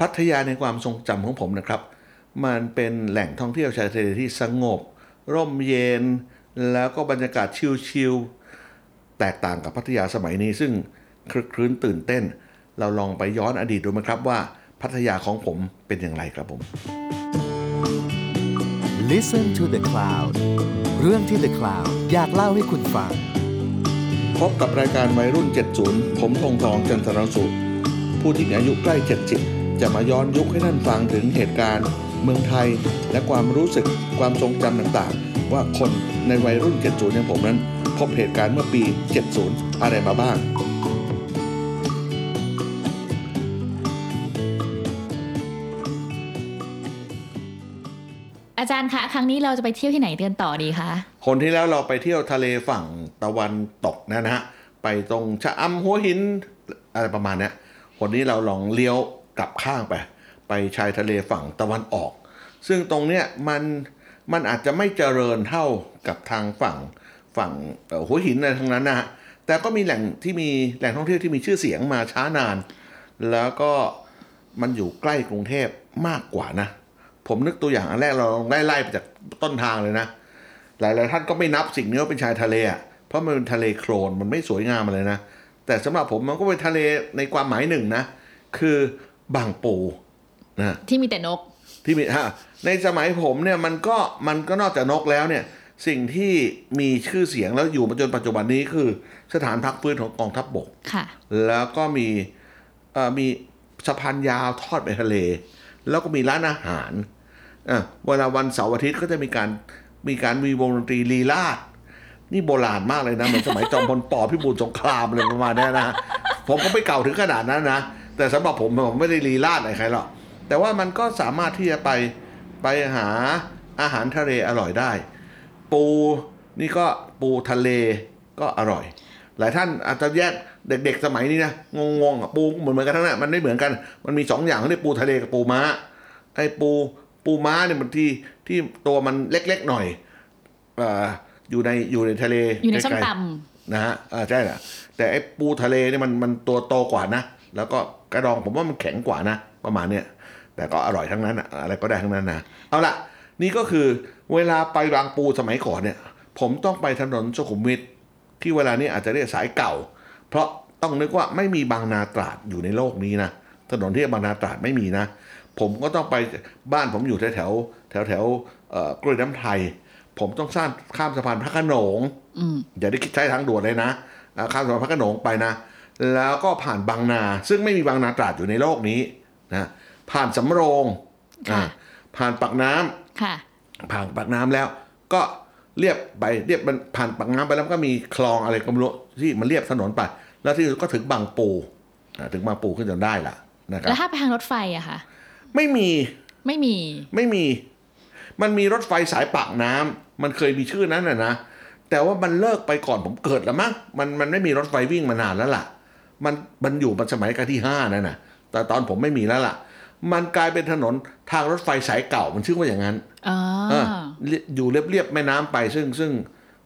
พัทยาในความทรงจำของผมนะครับ มันเป็นแหล่งท่องเที่ยวชายทะเลที่สงบ ร่มเย็น แล้วก็บรรยากาศชิลๆแตกต่างกับพัทยาสมัยนี้ ซึ่งคลึกครื้นตื่นเต้น เราลองไปย้อนอดีตดูไหมครับว่า พัทยาของผมเป็นอย่างไรครับผม Listen to the Cloud เรื่องที่ The Cloud อยากเล่าให้คุณฟัง พบกับรายการวัยรุ่น 70 ผมทองทองจันทรสุขผู้ที่มีอายุใกล้ 70 จะมาย้อนยุคให้ท่านฟังถึงเหตุการณ์ เมืองไทย และความรู้สึกความทรงจำต่างๆ ว่าคนในวัยรุ่น 70 อย่างผมนั้น พบเหตุการณ์เมื่อปี 70 อะไรมาบ้าง อาจารย์คะ ครั้งนี้เราจะไปเที่ยวที่ไหนกันต่อดีคะคนที่แล้วเราไปเที่ยวทะเลฝั่งตะวันตกนะนะฮะไปตรงชะอำหัวหินอะไรประมาณเนี้ยคนนี้เราลองเลี้ยว กลับข้างไป ไปชายทะเลฝั่งตะวันออก ซึ่งตรงเนี้ยมันมันอาจจะไม่เจริญเท่ากับทางฝั่งฝั่งหัวหินอะไรทั้งนั้นนะแต่ก็มีแหล่งที่มีแหล่งท่องเที่ยวที่มีชื่อเสียงมาช้านาน แล้วก็มันอยู่ใกล้กรุงเทพมากกว่านะ ผมนึกตัวอย่างอันแรกเราไล่ไล่ไปจากต้นทางเลยนะ หลายๆท่านก็ไม่นับสิ่งนี้ว่าเป็นชายทะเลอะเพราะมันเป็นทะเลโคลนมันไม่สวยงามอะไรนะ แต่สำหรับผมมันก็เป็นทะเลในความหมายหนึ่งนะ คือ บางปูนะที่มีแต่นกที่มีฮะในสมัยผมเนี่ยมันก็มันก็นอกจากนกแล้วเนี่ย สิ่งที่มีชื่อเสียงแล้วอยู่มาจนปัจจุบันนี้คือสถานพักฟื้นของกองทัพบบกค่ะ แล้วก็มีเอ่อมีสะพานยาวทอดไปทะเล แล้วก็มีร้านอาหารอะเวลาวันเสาร์อาทิตย์ก็จะมีการมีการมีวงดนตรีลีลาดนี่โบราณมากเลยนะเหมือนสมัยจอมพลปพิบูลสงครามอะไรประมาณเนี้ยนะผมก็ไม่เก่าถึงขนาดนั้นนะ แต่สำหรับผมผมไม่ได้ลีลาดอะไรใครหรอกแต่ว่ามันก็สามารถที่จะไปไปหาอาหารทะเลอร่อยได้ ปูนี่ก็ปูทะเลก็อร่อย หลายท่านอาจจะแยกเด็ก ๆ สมัยนี้นะงงๆอะปูเหมือนเหมือนกันทั้งนั้นมันไม่เหมือนกัน มันมีสองอย่างเขาเรียกปูทะเลกับปูม้าไอ้ปูปูม้าเนี่ยมันที่ที่ตัวมันเล็กๆหน่อยเอ่ออยู่ในอยู่ในทะเลอยู่ในส้มไกลๆตนะฮะอ่าใช่แหละแต่ไอ้ปูทะเลเนี่ยมันมันตัวโตกว่านะ แล้วก็ กระดองผมว่ามันแข็งกว่านะ ประมาณเนี้ยแต่ก็อร่อยทั้งนั้นอะอะไรก็ได้ทั้งนั้นนะเอาละนี่ก็คือเวลาไปบางปูสมัยก่อนเนี่ย ผมต้องไปถนนสุขุมวิทที่เวลานี้อาจจะเรียกสายเก่า เพราะต้องนึกว่าไม่มีบางนาตราดอยู่ในโลกนี้นะถนนที่บางนาตราดไม่มีนะ ผมก็ต้องไปบ้านผมอยู่แถวแถวแถวแถวๆเอ่อกล้วยน้ำไทย ผมต้องสร้างข้ามสะพานพระโขนงำอืมอย่าได้คิดใช้ทางด่วนเลยนะอ่าข้ามสะพานพระโขนงไปนะ แล้วก็ผ่านบางนา ซึ่งไม่มีบางนาตราดอยู่ในโลกนี้นะผ่านสำโรงอ่าค่ะผ่านปากน้ำค่ะผ่านปากน้ำแล้ว ก็เรียบไปเรียบมันผ่านปากน้ำไปแล้วก็มีคลองอะไรก็ไม่รู้ที่มันเรียบถนนไปแล้วที่สุดก็ถึงบางปูอ่าถึงบางปูขึ้นจนได้ละนะครับแล้วถ้าไปทางรถไฟอะคะไม่มีไม่มีไม่มี มันมีรถไฟสายปากน้ำมันเคยมีชื่อนั้นนะนะแต่ว่ามันเลิกไปก่อนผมเกิดแล้วมั้งมันมันไม่มีรถไฟวิ่งมานานแล้วล่ะ มันมันอยู่มาสมัยรัชกาลที่ห้านั่นนะแต่ตอนผมไม่มีแล้วล่ะ มันกลายเป็นถนนทางรถไฟสายเก่ามันชื่อว่าอย่างนั้นอ๋อเออเรียอยู่เรียบๆแม่น้ำไปซึ่งซึ่ง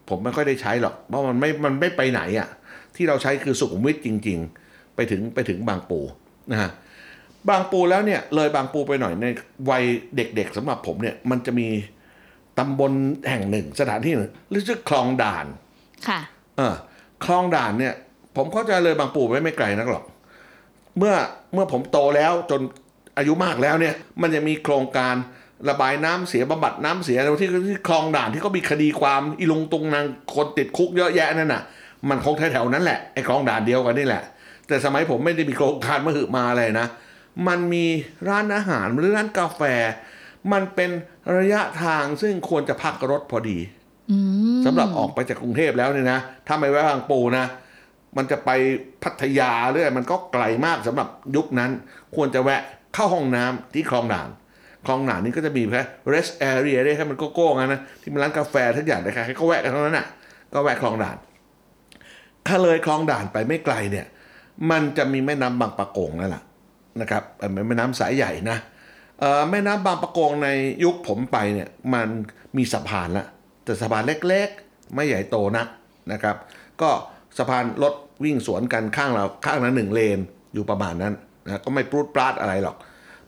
ผมไม่ค่อยได้ใช้หรอก เพราะมันไม่มันไม่ไปไหนอะ ที่เราใช้คือสุขุมวิทจริง ๆ ไปถึงไปถึงบางปูนะฮะบางปูแล้วเนี่ยเลยบางปูไปหน่อยในวัยเด็กๆสำหรับผมเนี่ยมันจะมีตำบลแห่งหนึ่งสถานที่หนึ่งเรียกชื่อคลองด่าน ค่ะ เออคลองด่านเนี่ย ผมเข้าใจเลยบางปูไปไม่ไกลนักหรอก เมื่อเมื่อผมโตแล้วจนอายุมากแล้วเนี่ย มันจะมีโครงการระบายน้ำเสียบำบัดน้ำเสียอะไรที่ที่คลองด่านที่เขามีคดีความอีลุงตุงนางคนติดคุกเยอะแยะนั่นน่ะ มันคงแถวๆนั้นแหละไอ้คลองด่านเดียวกันนี่แหละ แต่สมัยผมไม่ได้มีโครงการมหึมาอะไรนะ มันมีร้านอาหารหรือร้านกาแฟ มันเป็นระยะทางซึ่งควรจะพักรถพอดีอืมสำหรับออกไปจากกรุงเทพแล้วเนี่ยนะถ้าไม่แวะบางปูนะ มันจะไปพัทยาเรื่อยมันก็ไกลมากสำหรับยุคนั้น ควรจะแวะเข้าห้องน้ำที่คลองด่านคลองด่านนี่ก็จะมีแค่ rest area ได้ให้มันโก้ๆงั้นนะที่มันร้านกาแฟทุกอย่างเลยใครๆก็แวะกันทั้งนั้นน่ะ ก็แวะคลองด่านถ้าเลยคลองด่านไปไม่ไกลเนี่ย มันจะมีแม่น้ำบางปะกงนั่นแหละนะครับเออแม่น้ำสายใหญ่นะเออแม่น้ำบางปะกงในยุคผมไปเนี่ยมันมีสะพานละแต่สะพานเล็กๆ ไม่ใหญ่โตนักนะครับ ก็ สะพานรถวิ่งสวนกันข้างเราข้างละหนึ่งเลนอยู่ประมาณนั้นนะก็ไม่ปรูดปราดอะไรหรอก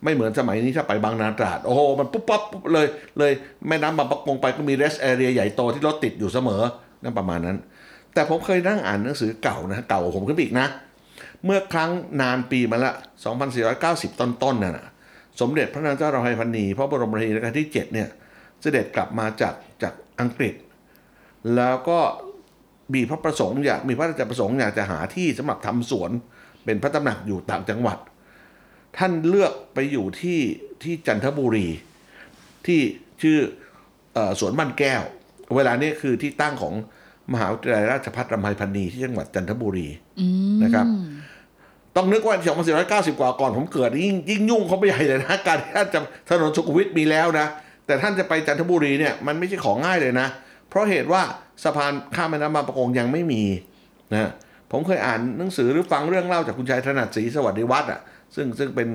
ไม่เหมือนสมัยนี้ถ้าไปบางนาตราด โอ้โห มันปุ๊บปั๊บเลยเลยแม่น้ำบางประกงไปก็มี rest area ใหญ่โตที่รถติดอยู่เสมอนั่นประมาณนั้น แต่ผมเคยนั่งอ่านหนังสือเก่านะเก่าผมขึ้นไปอีกนะ เมื่อครั้งนานปีมาละ 2490 ต้นๆน่ะนะสมเด็จพระนางเจ้าเราไฮพันนีพระบรมราชินีรัชกาลที่ 7 เนี่ยเสด็จกลับมาจากจากอังกฤษ แล้วก็ มีพระประสงค์อยากมีพระราชประสงค์อยากจะหาที่สำหรับทำสวน เป็นพระตำหนักอยู่ต่างจังหวัด ท่านเลือกไปอยู่ที่ที่จันทบุรี ที่ชื่ออสวนบ้านแก้ว เวลานี้คือที่ตั้งของมหาวิทยาลัยราชภัฏรำไพพันนีที่จังหวัดจันทบุรีนะครับ ต้องนึกว่า2490 กว่าก่อนผมเกิดยิ่งยิ่งยุ่งเขาไปใหญ่เลยนะการที่ท่านจะถนนสุขุมวิทมีแล้วนะ แต่ท่านจะไปจันทบุรีเนี่ยมันไม่ใช่ของง่ายเลยนะ เพราะเหตุว่า สะพานข้ามแม่น้ำบางประกงยังไม่มีนะผมเคยอ่านหนังสือหรือฟังเรื่องเล่าจากคุณชายถนัดศรีสวัสดิวัฒน์อะซึ่งซึ่งเป็น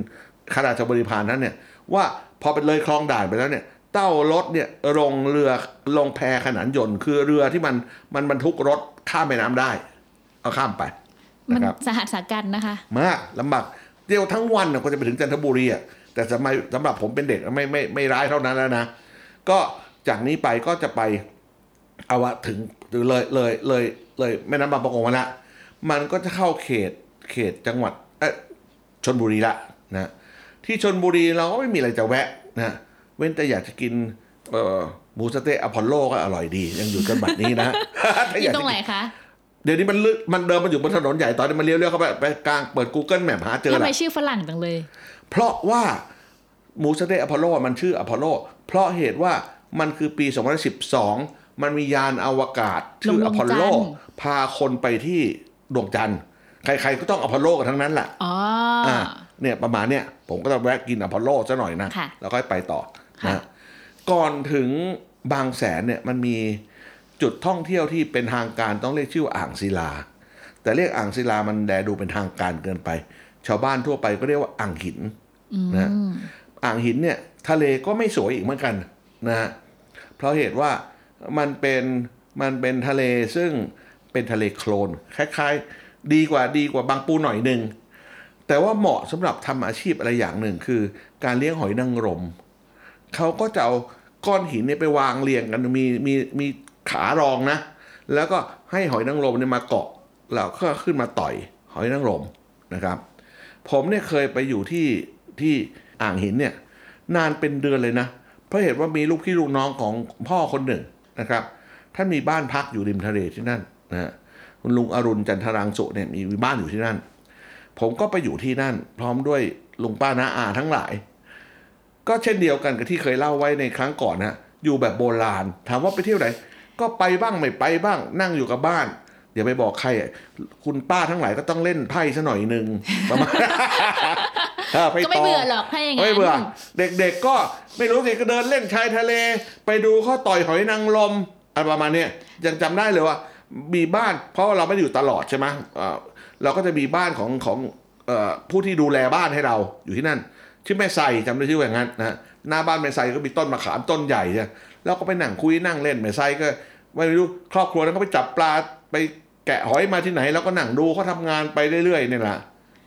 ข้าราชบริพารนั้นเนี่ยว่าพอเป็นเลยคลองด่านไปแล้วเนี่ยเต้ารถเนี่ยลงเรือลงแพขนานยนต์คือเรือที่มันมันบรรทุกรถข้ามแม่น้ำได้ เอาข้ามไปมันนะครับสหัสสากันนะคะมากลำบากเดียวทั้งวันน่ะก็จะไปถึงจันทบุรีอะแต่สมัยสำหรับผมเป็นเด็กไม่ไม่ไม่ร้ายเท่านั้นแล้วนะก็จากนี้ไปก็จะไป เอาวะถึงเลยเลยเลยเลยแม่น้ำบางประกงมาละมันก็จะเข้าเขตเขตจังหวัดเอยชนบุรีละนะที่ชนบุรีเราก็ไม่มีอะไรจะแวะนะเว้นแต่อยากจะกินเอ่อหมูสะเต๊ะอพอลโลก็อร่อยดี ยังอยู่จนบัดนี้นะถ้าออยากยู่ตรจะงไหนกินคะเดี๋ยวนี้มันลึกมันเดินมันอยู่บนถนนใหญ่ตอนนี้มันเลี้ยวเลี้ยวเข้าไปไปกลางเปิด Google Map หาเจอทำละไมชื่อฝรั่งจังเลย เพราะว่าหมูสะเต๊ะอพอลโลมันชื่ออพอลโลเพราะเหตุว่ามันคือปี 2012 มันมียานอวกาศชื่อลองดวงพอลโลจันทร์พาคนไปที่ดวงจันทร์ใครๆก็ต้องอพอลโลกันทั้งนั้นแหละอ๋อออ่าเนี่ยประมาณเนี่ยผมก็ต้องแวะกินอพอลโลซะหน่อยนะค่ะแล้วก็ไปต่อค่ะนะก่อนถึงบางแสนเนี่ยมันมีจุดท่องเที่ยวที่เป็นทางการต้องเรียกชื่อว่าอ่างศิลา แต่เรียกอ่างศิลามันแดดูเป็นทางการเกินไป ชาวบ้านทั่วไปก็เรียกว่าอ่างหินอืมนะอ่างหินเนี่ยทะเลก็ไม่สวยอีกเหมือนกันนะฮะเพราะเหตุว่า มันเป็นมันเป็นทะเลซึ่งเป็นทะเลโคลนคล้ายๆ ดีกว่าดีกว่าบางปูหน่อยหนึ่งแต่ว่าเหมาะสำหรับทำอาชีพอะไรอย่างหนึ่งคือ การเลี้ยงหอยนางรมเขาก็จะเอาก้อนหินเนี่ยไปวางเรียงกันมีมีมีขารองนะ แล้วก็ให้หอยนางรมเนี่ยมาเกาะแล้วก็ขึ้นมาต่อยหอยนางรมนะครับ ผมเนี่ยเคยไปอยู่ที่ที่อ่างหินเนี่ยนานเป็นเดือนเลยนะเพราะเหตุว่ามีลูกพี่ลูกน้องของพ่อคนหนึ่ง นะครับ ท่านมีบ้านพักอยู่ริมทะเลที่นั่นนะฮะคุณลุงอรุณจันทรังสุเนี่ยมีบ้านอยู่ที่นั่น ผมก็ไปอยู่ที่นั่น พร้อมด้วยลุงป้าน้าอาทั้งหลาย ก็เช่นเดียวกันกับที่เคยเล่าไว้ในครั้งก่อนนะอยู่แบบโบราณ ถามว่าไปเที่ยวไหน ก็ไปบ้างไม่ไปบ้าง นั่งอยู่กับบ้านเดี๋ยวไปบอกใคร คุณป้าทั้งหลายก็ต้องเล่นไพ่ซะหน่อยหนึ่งประมาณ ก็ไม่ต่เบื่อหรอกถ้าอย่างนั้นไม่เบื่อ เด็กๆก็ไม่รู้สิก็เดินเล่นชายทะเล ไปดูเขาต่อยหอยนางรมอะไรประมาณเนี้ยยังจำได้เลยว่า มีบ้าน เพราะว่าเราไม่ได้อยู่ตลอดใช่ไหมเอ่อเราก็จะมีบ้านของของเอ่อผู้ที่ดูแลบ้านให้เราอยู่ที่นั่นชื่อแม่ไซจำได้ชื่อว่าอย่างนั้นนะหน้าบ้านแม่ไซก็มีต้นมะขามต้นใหญ่เนี่ยแล้วก็ไปนั่งคุยนั่งเล่นแม่ไซก็ไม่รู้ครอบครัวนั้นก็ไปจับปลาไปแกะหอยมาที่ไหน แล้วก็นั่งดูเขาทำงานไปเรื่อยๆเนี่ยแหละ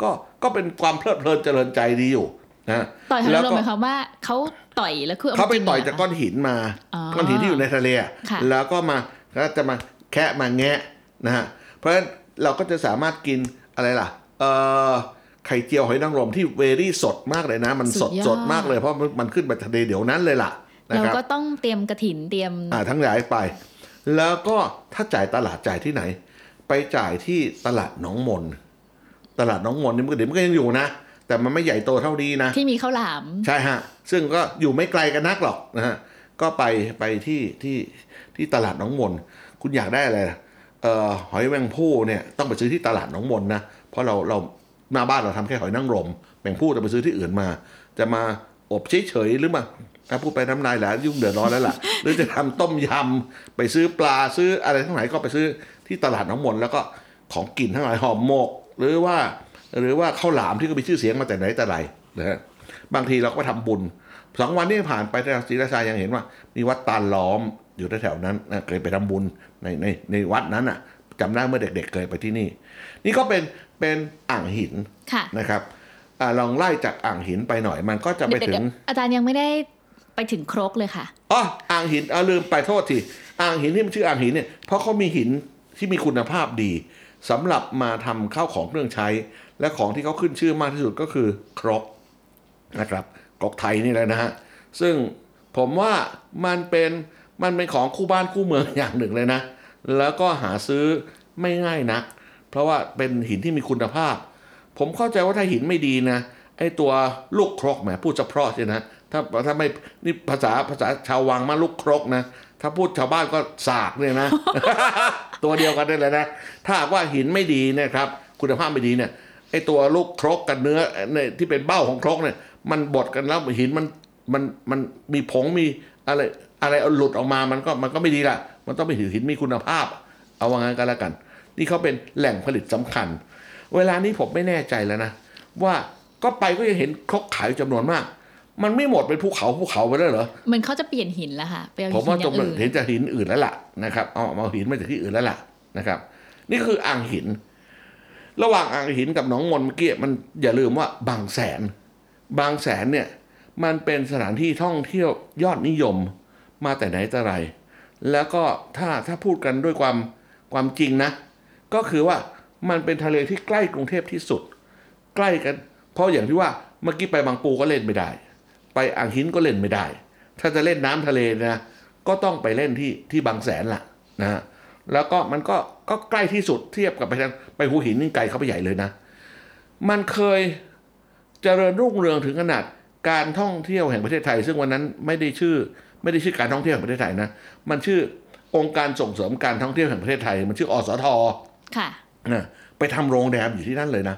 ก็ ก็เป็นความเพลิดเพลินเจริญใจดีอยู่นะต่อยหอยแล้นาวงรมก็หมายความว่าเขาต่อยแล้วคือเขาไปจริงต่อยหรจากก้อนหินมาอ๋อก้อนหินที่อยู่ในทะเลอะค่ะแล้วก็มาก็จะมาแคะมาแงะนะฮะเพราะฉะนั้นเราก็จะสามารถกินอะไรล่ะ เอ่อไข่เจียวหอยนางรมที่เวรี่สดมากเลยนะ มันสดสดมากเลยเพราะมันมันขึ้นมาทะเลเดี๋ยวนั้นเลยล่ะนะเราครับก็ต้องเตรียมกระถินเตรียมอ่าทั้งหลายไป แล้วก็ถ้าจ่ายตลาดจ่ายที่ไหน ไปจ่ายที่ตลาดหนองมน ตลาดหนองมนนี่มันก็เดี๋ยวมันก็ยังอยู่นะ แต่มันไม่ใหญ่โตเท่านี้นะ ที่มีข้าวหลาม ใช่ฮะ ซึ่งก็อยู่ไม่ไกลกันนักหรอกนะฮะ ก็ไปไปที่ที่ที่ตลาดหนองมน คุณอยากได้อะไรเอ่อหอยแมงผู้เนี่ยต้องไปซื้อที่ตลาดหนองมนนะ เพราะเราเราหน้าบ้านเราทำแค่หอยนางรมแมงผู้จะไปซื้อที่อื่นมา จะมาอบเฉยๆหรือมาถ้าพูดไปน้ำลายแล้วยุ่งเดือดร้อนแล้วล่ะ หรือจะทำต้มยำไปซื้อปลาซื้ออะไรทั้งหลายก็ไปซื้อที่ตลาดหนองมนแล้วก็ของกินทั้งหลายหอมหมก หรือว่า หรือว่าข้าวหลามที่ก็มีชื่อเสียงมาแต่ไหนแต่ไรนะฮะบางทีเราก็ไปทำบุญสองวันนี้ผ่านไปที่ศรีราชายังเห็นว่า มีวัดตาลล้อมอยู่แถวๆนั้นนะเคยไปทำบุญในในในวัดนั้นอะจำได้เมื่อเด็กๆเคยไปที่นี่ นี่ก็เป็นเป็นอ่างหินค่ะนะครับอ่าลองไล่จากอ่างหินไปหน่อยมันก็จะไปเดี๋ยวถึงเดี๋ยวอาจารย์ยังไม่ได้ไปถึงครกเลยค่ะอ๋ออ่างหินเอาลืมไปโทษทีอ่างหินที่มันชื่ออ่างหินเนี่ยเพราะเขามีหินที่มีคุณภาพดี สำหรับมาทำข้าวของเครื่องใช้ และของที่เขาขึ้นชื่อมากที่สุดก็คือครกนะครับครกไทยนี่แหละนะฮะซึ่งผมว่ามันเป็นมันเป็นของคู่บ้านคู่เมืองอย่างหนึ่งเลยนะ แล้วก็หาซื้อไม่ง่ายนัก เพราะว่าเป็นหินที่มีคุณภาพ ผมเข้าใจว่าถ้าหินไม่ดีนะไอตัวลูกครกแหมพูดจะเพราะใช่นะถ้าถ้าไม่นี่ภาษาภาษาชาววังมาลูกครกนะ ถ้าพูดชาวบ้านก็สากเนี่ยนะ ตัวเดียวกันได้เลยนะ ถ้าหากว่าหินไม่ดีนะครับ คุณภาพไม่ดีเนี่ยไอตัวลูกครกกับเนื้อเนี่ยที่เป็นเบ้าของครกเนี่ย มันบดกันแล้วหินมันมันมันมีผงมีอะไรอะไรหลุดออกมามันก็มันก็ไม่ดีละมันต้องเป็นหินมีคุณภาพ เอาว่างั้นก็แล้วกัน นี่เขาเป็นแหล่งผลิตสำคัญ เวลานี้ผมไม่แน่ใจแล้วนะ ว่าก็ไปก็ยังเห็นครกขายอยู่จำนวนมาก มันไม่หมดเป็นภูเขาภูเขาไปแล้วเหรอเหมือนเขาจะเปลี่ยนหินแล้วค่ะไปเอาผมหิว่านอตรย่างงอื่นเห็นจะหินอื่นแล้วล่ะนะครับเอาเอาหินมาจากที่อื่นแล้วล่ะนะครับ นี่คืออ่างหิน ระหว่างอ่างหินกับหนองมนเมื่อกี้มันอย่าลืมว่าบางแสน บางแสนเนี่ย มันเป็นสถานที่ท่องเที่ยวยอดนิยมมาแต่ไหนแต่ไร แล้วก็ถ้าถ้าพูดกันด้วยความความจริงนะ ก็คือว่ามันเป็นทะเลที่ใกล้กรุงเทพที่สุด ใกล้กัน เพราะอย่างที่ว่าเมื่อกี้ไปบางปูก็เล่นไม่ได้ ไปอ่างหินก็เล่นไม่ได้ ถ้าจะเล่นน้ำทะเลนะก็ต้องไปเล่นที่ที่บางแสนล่ะนะฮะแล้วก็มันก็ก็ใกล้ที่สุดเทียบกับไปทางไปหัวหินนี่ไกลเข้าไปใหญ่เลยนะ มันเคยเจริญรุ่งเรืองถึงขนาดการท่องเที่ยวแห่งประเทศไทย ซึ่งวันนั้นไม่ได้ชื่อไม่ได้ชื่อการท่องเที่ยวแห่งประเทศไทยนะ มันชื่อองค์การส่งเสริมการท่องเที่ยวแห่งประเทศไทย มันชื่ออสทค่ะนะไปทำโรงแรมอยู่ที่นั่นเลยนะ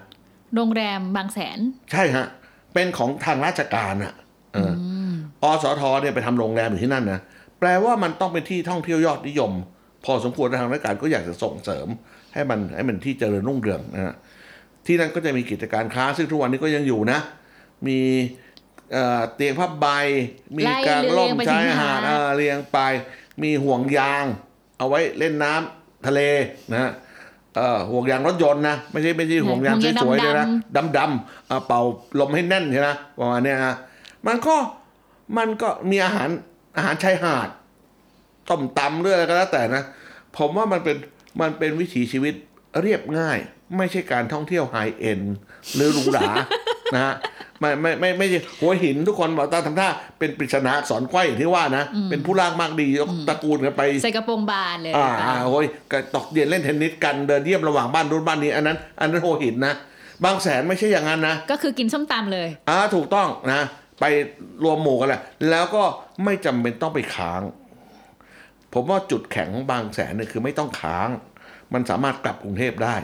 โรงแรมบางแสน ใช่ฮะ เป็นของทางราชการอะเออออสทเนี่ยไปทำโรงแรมอยู่ที่นั่นนะแปลว่ามันต้องเป็นที่ท่องเที่ยวยอดนิยม พอสมควรทางราชการก็อยากจะส่งเสริม ให้มันให้มันที่เจริญรุ่งเรืองนะฮะที่นั่นก็จะมีกิจการค้าซึ่งทุกวันนี้ก็ยังอยู่นะ มีเอ่อเตียงผ้าใบ มีการล่มไล่เรียงไปชายถึงหาดหาดเอ่อเรียงไป มีห่วงยาง เอาไว้เล่นน้ำทะเลนะฮะเอ่อห่วงยางรถยนต์นะ ไม่ใช่ไม่ใช่ห่วงยางสวยๆเลยนะดำดำๆอะเป่าลมให้แน่นใช่ไหมประมาณเนี้ยฮะ มันก็มันก็มีอาหารอาหารชายหาดต้มตำเรื่อยก็แล้วแต่นะ ผมว่ามันเป็นมันเป็นวิถีชีวิตเรียบง่าย ไม่ใช่การท่องเที่ยวไฮเอ็นหรือหรูหรานะฮะไม่ไม่ไม่ไม่ใช่หัวหินทุกคนบอกตาทำท่าเป็นปริศนาสอนไขว้อย่างที่ว่านะ เป็นผู้ล่างมากดียกตระกูลกันไปใส่กระโปรงบานเลยอ่าค่ะอ่าโอ้ยก็ตอกเย็นเล่นเทนนิสกันเดินเยี่ยมระหว่างบ้านนู้นบ้านนี้อันนั้น อันนั้นโหหินนะบางแสนไม่ใช่อย่างนั้นนะ ก็คือกินส้มตำเลยอ่าถูกต้องนะ ไปรวมหมู่กันแหละแล้วก็ไม่จำเป็นต้องไปค้าง ผมว่าจุดแข็งของบางแสนเนี่ยคือไม่ต้องค้าง มันสามารถกลับกรุงเทพได้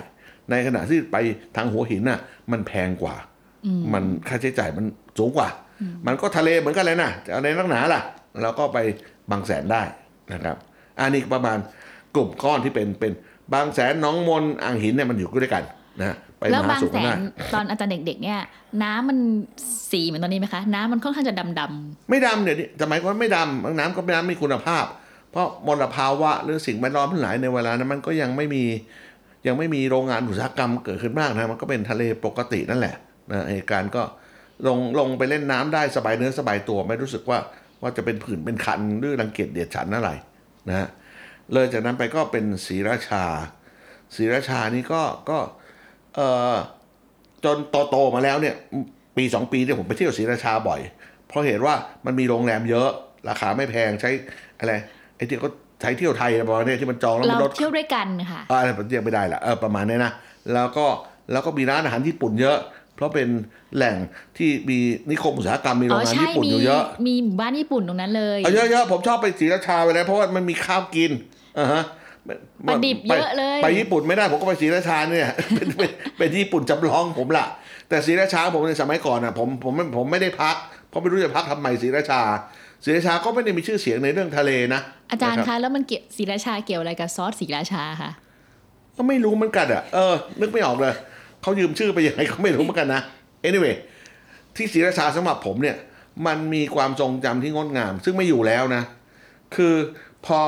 ในขณะที่ไปทางหัวหินน่ะ มันแพงกว่า มันค่าใช้จ่ายมันสูงกว่า มันก็ทะเลเหมือนกันเลยนะจะเอาในนักหนาล่ะแล้วก็ไปบางแสนได้นะครับ อันนี้ประมาณกลุ่มก้อนที่เป็นเป็นบางแสนหน้องมนอ่างหินเนี่ยมันอยู่ด้วยกันนะ ไปแล้วมาบางสู่แสกันได้นตอนอาจารย์เด็กๆ เนี่ย น้ำมันสีเหมือนตอนนี้ไหมคะ น้ำมันค่อนข้างจะดำไม่ดำเดี๋ยวนี้สมัยก่อนไม่ดำบางน้ำก็เป็นน้ำมีคุณภาพ เพราะมลภาวะหรือสิ่งแวดล้อมทั้งหลายในเวลานั้นมันก็ยังไม่มียังไม่มีโรงงานอุตสาหกรรมเกิดขึ้นมากนะมันก็เป็นทะเลปกตินั่นแหละนะเหตุการณ์ก็ลงลงไปเล่นน้ำได้สบายเนื้อสบายตัวไม่รู้สึกว่าว่าจะเป็นผื่นเป็นคันหรือรังเกียจเดียดฉันอะไรนะฮะเลยจากนั้นไปก็เป็นศรีราชาศรีราชานี่ก็ก็ เอ่อจนโตๆมาแล้วเนี่ย ปีสองปีเนี่ยผมไปเที่ยวศรีราชาบ่อย เพราะเห็นว่ามันมีโรงแรมเยอะ ราคาไม่แพงใช้อะไรไอ้ที่เขาใช้เที่ยวไทยอะไรประมาณเนี้ยที่มันจองๆแล้วเรามันลดเที่ยวด้วยกันค่ะอ่าอะไรผมเรียกไม่ได้ละเออประมาณเนี้ยนะแล้วก็แล้วก็มีร้านอาหารญี่ปุ่นเยอะ เพราะเป็นแหล่งที่มีนิคมอุตสาหกรรมมีโรอ๋งองานใช่ญี่ปุ่นมีอยู่เยอะมีหมู่บ้านญี่ปุ่นตรงนั้นเลยเอาเยอะๆผมชอบไปศรีราชาไปแล้วเพราะว่ามันมีข้าวกินอ่าฮะ ปลาดิบเยอะเลย ไปญี่ปุ่นไม่ได้ผมก็ไปศรีราชาเนี่ยเป็นเป็นเป็นญี่ปุ่นจำลองผมละแต่ศรีราชาผมในสมัยก่อนอะผมผมผมไม่ได้พัก เพราะไม่รู้จะพักทำไมศรีราชาศรีราชาก็ไม่ได้มีชื่อเสียงในเรื่องทะเลนะอาจารย์นบคะแล้วมันเกี่ยวศรีราชาเกี่ยวอะไรกับซอสศรีราชาคะก็ไม่รู้เหมือนกันอะเออ นึกไม่ออกเลยเขายืมชื่อไปยังไงก็ไม่รู้เหมือนกันนะ anyway ที่ศรีราชาสำหรับผมเนี่ย มันมีความทรงจำที่งดงาม ซึ่งไม่อยู่แล้วนะ คือพอ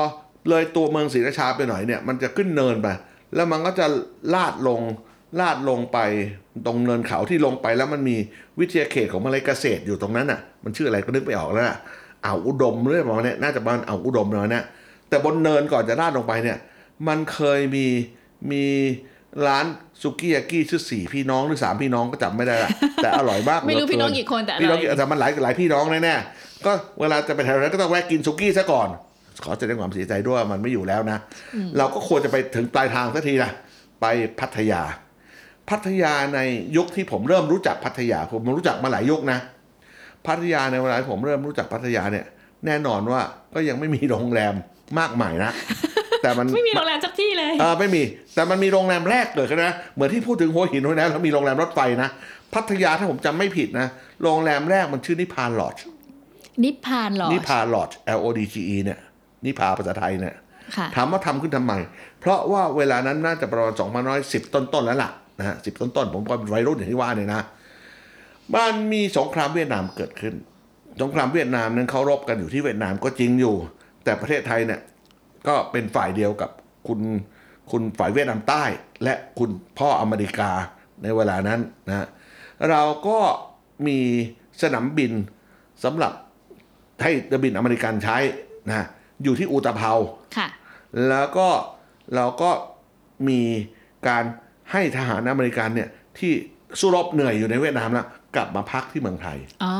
เลยตัวเมืองศรีราชาไปหน่อยเนี่ย มันจะขึ้นเนินไป แล้วมันก็จะลาดลงลาดลงไปตรงเนินเขาที่ลงไปแล้วมันมีวิทยาเขตของอะไรเกษตรอยู่ตรงนั้นน่ะ มันชื่ออะไรก็นึกไม่ออกแล้วน่ะอ่าวอุดมเรื่องประมาณเนี้ยน่าจะประมาณอ่าวอุดมเลยนะแต่บนเนินก่อนจะลาดลงไปเนี่ย มันเคยมีมีร้านสุกี้ยากิชื่อสี่พี่น้องหรือสามพี่น้องก็จำไม่ได้ละแต่อร่อยมากไม่รู้เหลืพี่น้องเกี่คนแต่อพี่น้ร่อองยแต่มันหลายหลายพี่น้องแน่ๆก็เวลาจะไปแถวนั้นก็ต้องแวะกินสุกี้ซะก่อน ขอแสดงความเสียใจด้วยว่ามันไม่อยู่แล้วนะ เราก็ควรจะไปถึงปลายทางสักทีนะไปพัทยา พัทยาในยุคที่ผมเริ่มรู้จักพัทยา ผมรู้จักมาหลายยุคนะ พัทยาในเวลาที่ผมเริ่มรู้จักพัทยาเนี่ย แน่นอนว่าก็ยังไม่มีโรงแรมมากมายนะแต่มันไม่มีโรงแรมสักที่เลยเออไม่มี แต่มันมีโรงแรมแรกเกิดขึ้นนะเหมือนที่พูดถึงหัวหินหัวแล้วแล้วมีโรงแรมรถไฟนะพัทยาถ้าผมจำไม่ผิดนะโรงแรมแรกมันชื่อนิพานลอดนิพพานเหรอนิพานลอด L O D G E เนี่ย นิพาภาษาไทยเนี่ยค่ะถามว่าทำขึ้นทำไม เพราะว่าเวลานั้นน่าจะประมาณ2510ต้นๆแล้วล่ะนะฮะสิต้นๆผมก็เป็นวัยรุ่นอย่างที่ว่าเนี่ยนะมันมีสงครามเวียดนามเกิดขึ้น สงครามเวียดนามนั้นเขารบกันอยู่ที่เวียดนามก็จริงอยู่ แต่ประเทศไทยเนี่ยก็เป็นฝ่ายเดียวกับคุณคุณฝ่ายเวียดนามใต้ และคุณพ่ออเมริกาในเวลานั้นนะเราก็มีสนามบินสำหรับให้เรือบินอเมริกันใช้นะ อยู่ที่อูตะเภาค่ะ แล้วก็เราก็มีการให้ทหารอเมริกันเนี่ยที่สู้รบเหนื่อยอยู่ในเวียดนามแล้วกลับมาพักที่เมืองไทย อ๋อ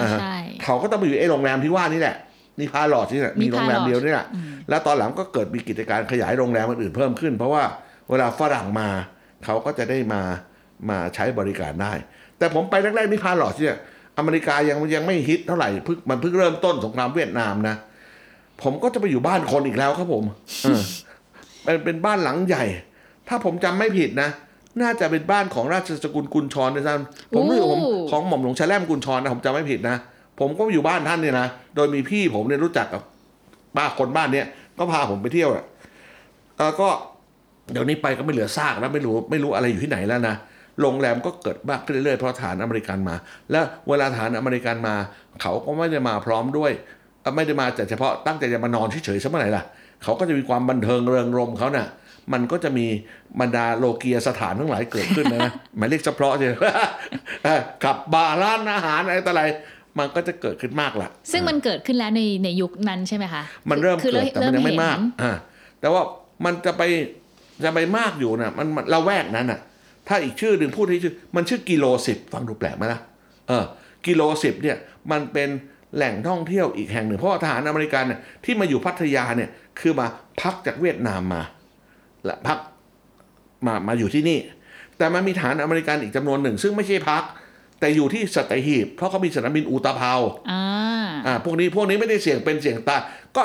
อ่าฮะใช่ เขาก็ต้องไปอยู่ไอ้โรงแรมที่ว่านี่แหละ นี่พาหลอดนี่แหละนิมีพาโรงแรมลอดจ์เดียวนี่แหละ แล้วตอนหลังก็เกิดมีกิจการขยายโรงแรมอื่นๆเพิ่มขึ้น เพราะว่าเวลาฝรั่งมา เขาก็จะได้มามาใช้บริการได้ แต่ผมไปแรกๆนี่พาหลอดเนี่ยอเมริกายังยังไม่ฮิตเท่าไหร่เพิ่งมันเพิ่งเริ่มต้นสงครามเวียดนามนะ ผมก็จะไปอยู่บ้านคนอีกแล้วครับผมเออเป็นเป็นบ้านหลังใหญ่ ถ้าผมจำไม่ผิดนะ น่าจะเป็นบ้านของราชสกุลกุญชรด้วยซ้ำผมรู้สึกผมของหม่อมหลวงชาแลมกุญชรนะผมจำไม่ผิดนะ ผมก็อยู่บ้านท่านเนี่ยนะ โดยมีพี่ผมเนี่ยรู้จักกับบ้านคนบ้านเนี้ยก็พาผมไปเที่ยวอะเออก็เดี๋ยวนี้ไปก็ไม่เหลือซากแล้วไม่รู้ไม่รู้อะไรอยู่ที่ไหนแล้วนะโรงแรมก็เกิดมากขึ้นเรื่อยๆเพราะฐานอเมริกันมา และเวลาฐานอเมริกันมา เขาก็ไม่ได้มาพร้อมด้วยเอ่อ ไม่ได้มาแต่เฉพาะตั้งใจจะมานอนเฉยๆซะเมื่อไหร่ล่ะเขาก็จะมีความบันเทิงเริงรมย์เขาน่ะมันก็จะมีบรรดาโลเกียสถานทั้งหลายเกิดขึ้นนะนะหมายเรียกเฉพาะใช่ไหมเออขับบาร์ร้านอาหารอะไรต่ออะไรมันก็จะเกิดขึ้นมากละซึ่งมันเกิดขึ้นแล้วในในยุคนั้นใช่ไหมคะ มันเริ่มคือเกิดแต่มันยังไม่มากเห็นอ่าแต่ว่ามันจะไปจะไปมากอยู่นะมันมันละแวกนั้นน่ะ ถ้าอีกชื่อหนึ่งพูดที่ชื่อ มันชื่อกิโลสิบฟังดูแปลกไหมล่ะเออ กิโลสิบเนี่ย มันเป็น แหล่งท่องเที่ยวอีกแห่งหนึ่ง เพราะว่าทหารอเมริกันเนี่ยที่มาอยู่พัทยาเนี่ยคือมาพักจากเวียดนามมา และพักมามาอยู่ที่นี่ แต่มันมีฐานอเมริกันอีกจำนวนหนึ่ง ซึ่งไม่ใช่พัก แต่อยู่ที่สัตหีบ เพราะเขามีสนามบินอูตาเภาอ่าอ่าพวกนี้พวกนี้ไม่ได้เสี่ยงเป็นเสี่ยงตายก็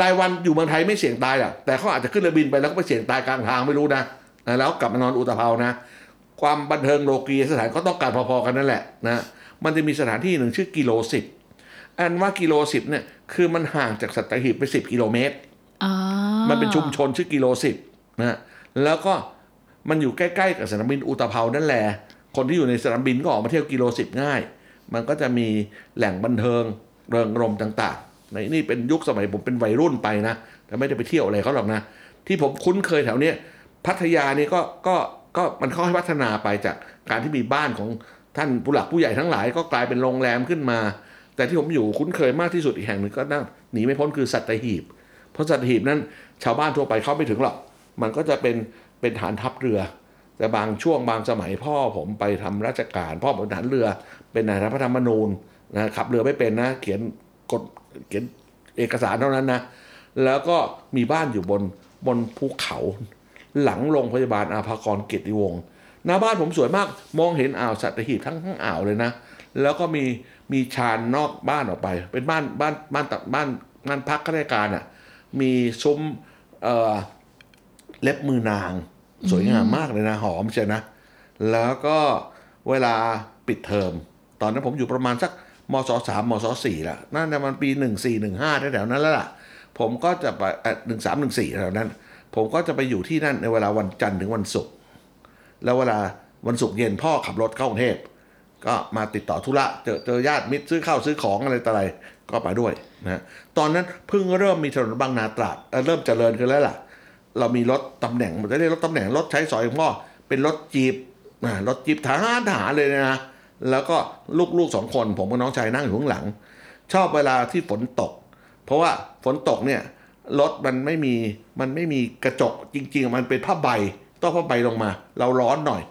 รายวันอยู่เมืองไทยไม่เสี่ยงตายหรอกแต่เขาอาจจะขึ้นเรือบินไปแล้วก็ไปเสี่ยงตายกลางทางไม่รู้นะอ่าแล้วกลับมานอนอุตภเปานะ ความบันเทิงโลกียสถานก็ต้องการพอๆกันนั่นแหละนะมันจะมีสถานที่หนึ่งชื่อกิโลสิบ อันว่ากิโลสิบเนี่ยคือมันห่างจากสัตหีบไปสิบกิโลเมตรอ๋อมันเป็นชุมชนชื่อกิโลสิบนะแล้วก็มันอยู่ใกล้ๆกับสนามบินอุตภเปานั่นแหละ คนที่อยู่ในสนามบินก็ออกมาเที่ยวกิโลสิบง่าย มันก็จะมีแหล่งบันเทิงเริงรมย์ต่างๆในนี่เป็นยุคสมัยผมเป็นวัยรุ่นไปนะแต่ไม่ได้ไปเที่ยวอะไรเขาหรอกนะ ที่ผมคุ้นเคยแถวเนี้ยพัทยานี่ก็ก็ก็มันค่อยพัฒนาไปจากการที่มีบ้านของท่านผู้หลักผู้ใหญ่ทั้งหลาย ก็กลายเป็นโรงแรมขึ้นมา แต่ที่ผมอยู่คุ้นเคยมากที่สุดอีกแห่งหนึ่งก็นั่งหนีไม่พ้นคือสัตหีบ เพราะสัตหีบนั้นชาวบ้านทั่วไปเข้าไม่ถึงหรอก มันก็จะเป็นเป็นฐานทัพเรือ แต่บางช่วงบางสมัยพ่อผมไปทำราชการ พ่อผมเป็นเรือ เป็นนายรพระธรรมนูญนะขับเรือไม่เป็นนะ เขียนกฎเขียนเอกสารเท่านั้นนะ แล้วก็มีบ้านอยู่บนบนภูเขาหลังโรงพยาบาลอาภากรเกียรติวงศ์หน้าบ้านผมสวยมาก มองเห็นอ่าวสัตหีบทั้งทั้งอ่าวเลยนะ แล้วก็มี มีชานนอกบ้านออกไป เป็นบ้านบ้านบ้านตัดบ้านบ้านพักข้าราชการอะมีซุ้มเอ่อเล็บมือนาง สวยงามมากเลยนะ หอมเชียวนะ แล้วก็เวลาปิดเทอม ตอนนั้นผมอยู่ประมาณสักมศสามมศสี่ละน่าจะมันปีหนึ่งสี่หนึ่งห้าแถวนั้นแล้วล่ะ ผมก็จะไปหนึ่งสามหนึ่งสี่แถวนั้น ผมก็จะไปอยู่ที่นั่นในเวลาวันจันทร์ถึงวันศุกร์แล้วเวลาวันศุกร์เย็นพ่อขับรถเข้ากรุงเทพ ก็มาติดต่อธุระเจอเจอญาติมิตรซื้อข้าวซื้อของอะไรต่ออะไรก็ไปด้วยนะตอนนั้นเพิ่งเริ่มมีถนนบางนาตราดเเริ่มเจริญขึ้นแล้วล่ะ เรามีรถตำแหน่งมันจะเรียกรถตำแหน่งรถใช้สอยของพ่อเป็นรถจีบอ่ารถจีบทหารทหารเลยนะแล้วก็ลูกๆสองคนผมกับน้องชายนั่งอยู่ข้างหลัง ชอบเวลาที่ฝนตก เพราะว่าฝนตกเนี่ยรถมันไม่มีมันไม่มีกระจกจริง ๆ มันเป็นผ้าใบต้องผ้าใบลงมา เราร้อนหน่อย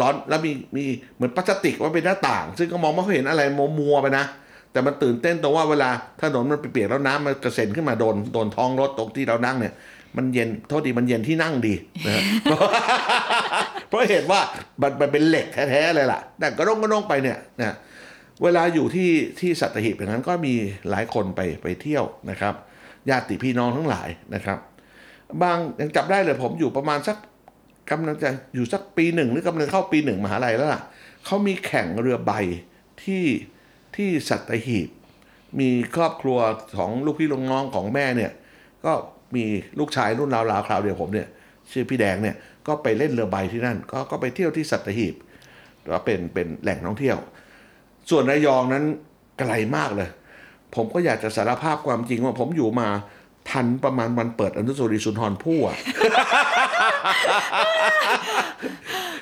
ร้อนแล้วมีมีเหมือนพลาสติกว่าเป็นหน้าต่าง ซึ่งก็มองไม่ค่อยเห็นอะไรมัวมัวๆไปนะ แต่มันตื่นเต้นตรงว่าเวลาถนนมันเปียกแล้วน้ำมันกระเซ็นขึ้นมาโดนโดนท้องรถตรงที่เรานั่งเนี่ยมันเย็นโทษดีมันเย็นที่นั่งดีนะเพราะเห็นว่ามันมันเป็นเหล็กแท้ๆเลยล่ะแต่กระด้งกระด้งไปเนี่ยนะเวลาอยู่ที่ที่สัตหีบอย่างนั้นก็มีหลายคนไปไปเที่ยวนะครับญาติพี่น้องทั้งหลายนะครับ บางยังจับได้เลยผมอยู่ประมาณสัก กำลังจะอยู่สักปีหนึ่งหรือกำลังเข้าปีหนึ่งมหาลัยแล้วล่ะเขามีแข่งเรือใบที่ที่สัตหีบ มีครอบครัวของลูกพี่ลูกน้องของแม่เนี่ยก็มีลูกชายรุ่นราวๆคราวเดียวผมเนี่ยชื่อพี่แดงเนี่ยก็ไปเล่นเรือใบที่นั่น ก็ก็ไปเที่ยวที่สัตหีบก็เป็นเป็นแหล่งท่องเที่ยว ส่วนระยองนั้นไกลมากเลย ผมก็อยากจะสารภาพความจริงว่าผมอยู่มาทันประมาณวันเปิดอนุสาวรีย์สุนทรภู่อะ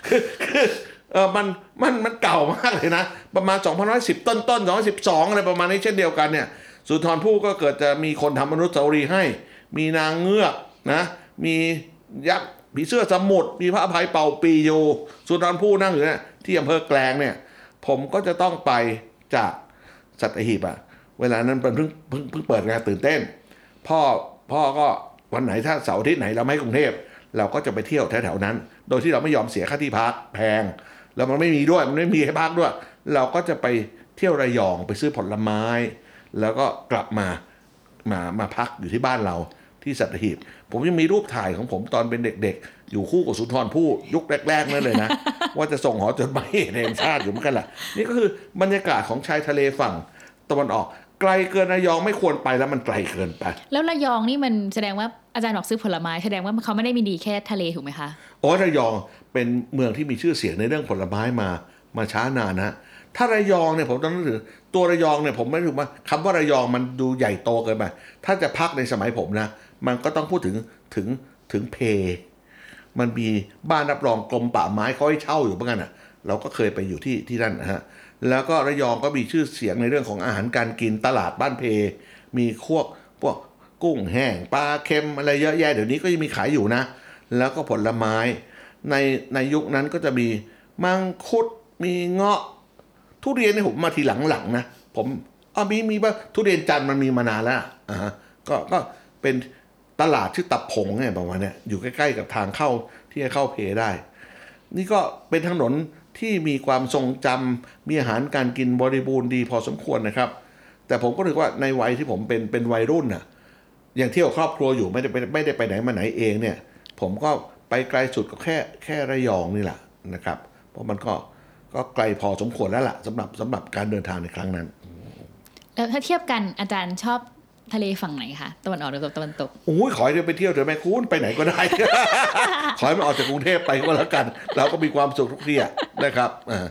คือเออมันมันมันเก่ามากเลยนะ ประมาณ2,110 ต้นต้น212 อะไรประมาณนี้เช่นเดียวกันเนี่ย สุนทรภู่ก็เกิดจะมีคนทำอนุสาวรีให้ มีนางเงือกนะ มียักษ์ผีเสื้อสมุทรมีพระอภัยเป่าปีอยู่สุนทรภู่นั่งอยู่เนี่ยที่อำเภอแกลงเนี่ย ผมก็จะต้องไปจากสัตหีบอะเวลานั้นเป็นเพิ่งเพิ่งเพิ่งเปิดงานตื่นเต้น พ่อพ่อก็วันไหนถ้าเสาร์อาทิตย์ไหนเราไม่ให้กรุงเทพ เราก็จะไปเที่ยวแถวๆนั้น โดยที่เราไม่ยอมเสียค่าที่พักแพง แล้วมันไม่มีด้วยมันไม่มีให้พักด้วย เราก็จะไปเที่ยวระยองไปซื้อผลไม้ แล้วก็กลับมามามาพักอยู่ที่บ้านเราที่สัตหีบ ผมยังมีรูปถ่ายของผมตอนเป็นเด็กๆ อยู่คู่กับสุนทรภู่ยุคแรกๆนั่นเลยนะ ว่าจะส่งหอจดหมายเหตุแห่งชาติอยู่เหมือนกันแหละนี่ก็คือบรรยากาศของชายทะเลฝั่งตะวันออก ไกลเกินระยองไม่ควรไปแล้วมันไกลเกินไป แล้วระยองนี่มันแสดงว่าอาจารย์บอกซื้อผลไม้แสดงว่าเขาไม่ได้มีดีแค่ทะเลถูกไหมคะโอ้ระยองเป็นเมืองที่มีชื่อเสียงในเรื่องผลไม้มามาช้านานนะถ้าระยองเนี่ยผมต้องนึกถึงตัวระยองเนี่ยผมไม่รู้ว่าคำว่าระยองมันดูใหญ่โตเกินไปถ้าจะพักในสมัยผมนะ มันก็ต้องพูดถึงถึงถึงเพ มันมีบ้านรับรองกรมป่าไม้เขาให้เช่าอยู่เหมือนกันอะ เราก็เคยไปอยู่ที่ที่นั่นนะฮะ แล้วก็ระยองก็มีชื่อเสียงในเรื่องของอาหารการกินตลาดบ้านเพ มีพวกพวกกุ้งแห้งปลาเค็มอะไรเยอะแยะเดี๋ยวนี้ก็ยังมีขายอยู่นะ แล้วก็ผลไม้ ในในยุคนั้นก็จะมีมังคุดมีเงาะ ทุเรียนเนี่ผมมาทีหลังๆนะผมอ๋อมีมีบ้างทุเรียนจันมันมีมานานแล้วอ่าฮะก็ก็เป็นตลาดชื่อตับผงเนี่ยประมาณเนี้ยอยู่ใกล้ๆกับทางเข้าที่จะเข้าเพได้ นี่ก็เป็นถนน ที่มีความทรงจำมีอาหารการกินบริบูรณ์ดีพอสมควรนะครับ แต่ผมก็ถือว่าในวัยที่ผมเป็นเป็นวัยรุ่นน่ะอยังเที่ยวครอบครัวอยู่ไม่ได้ไปไม่ได้ไปไหนมาไหนเองเนี่ย ผมก็ไปไกลสุดก็แค่แค่ระยองนี่แหละนะครับ เพราะมันก็ก็ไกลพอสมควรแล้วล่ะสำหรับสำหรับการเดินทางในครั้งนั้น แล้วถ้าเทียบกันอาจารย์ชอบ ทะเลฝั่งไหนคะตะวันออกหรือตะวันตกโอ้ยขอให้ได้ไปเที่ยวเถอะแม่คุณไปไหนก็ได้ ขอให้มันออกจากกรุงเทพไปก็แล้วกัน เราก็มีความสุขทุกที่อะนะครับอ่า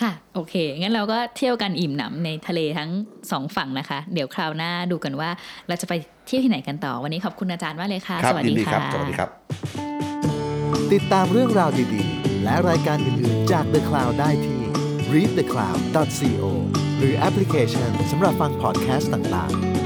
ค่ะ โอเค งั้นเราก็เที่ยวกันอิ่มหนำในทะเลทั้งสองฝั่งนะคะ เดี๋ยวคราวหน้าดูกันว่าเราจะไปเที่ยวที่ไหนกันต่อวันนี้ขอบคุณอาจารย์มากเลยค่ะครับสวัสยินดีดีคค่ะรับสวัสดีครับ ติดตามเรื่องราวดีๆ และรายการอื่นๆจาก The Cloud ได้ที่ readthecloud.co หรือแอปพลิเคชันสำหรับฟังพอดแคสต์ต่างๆ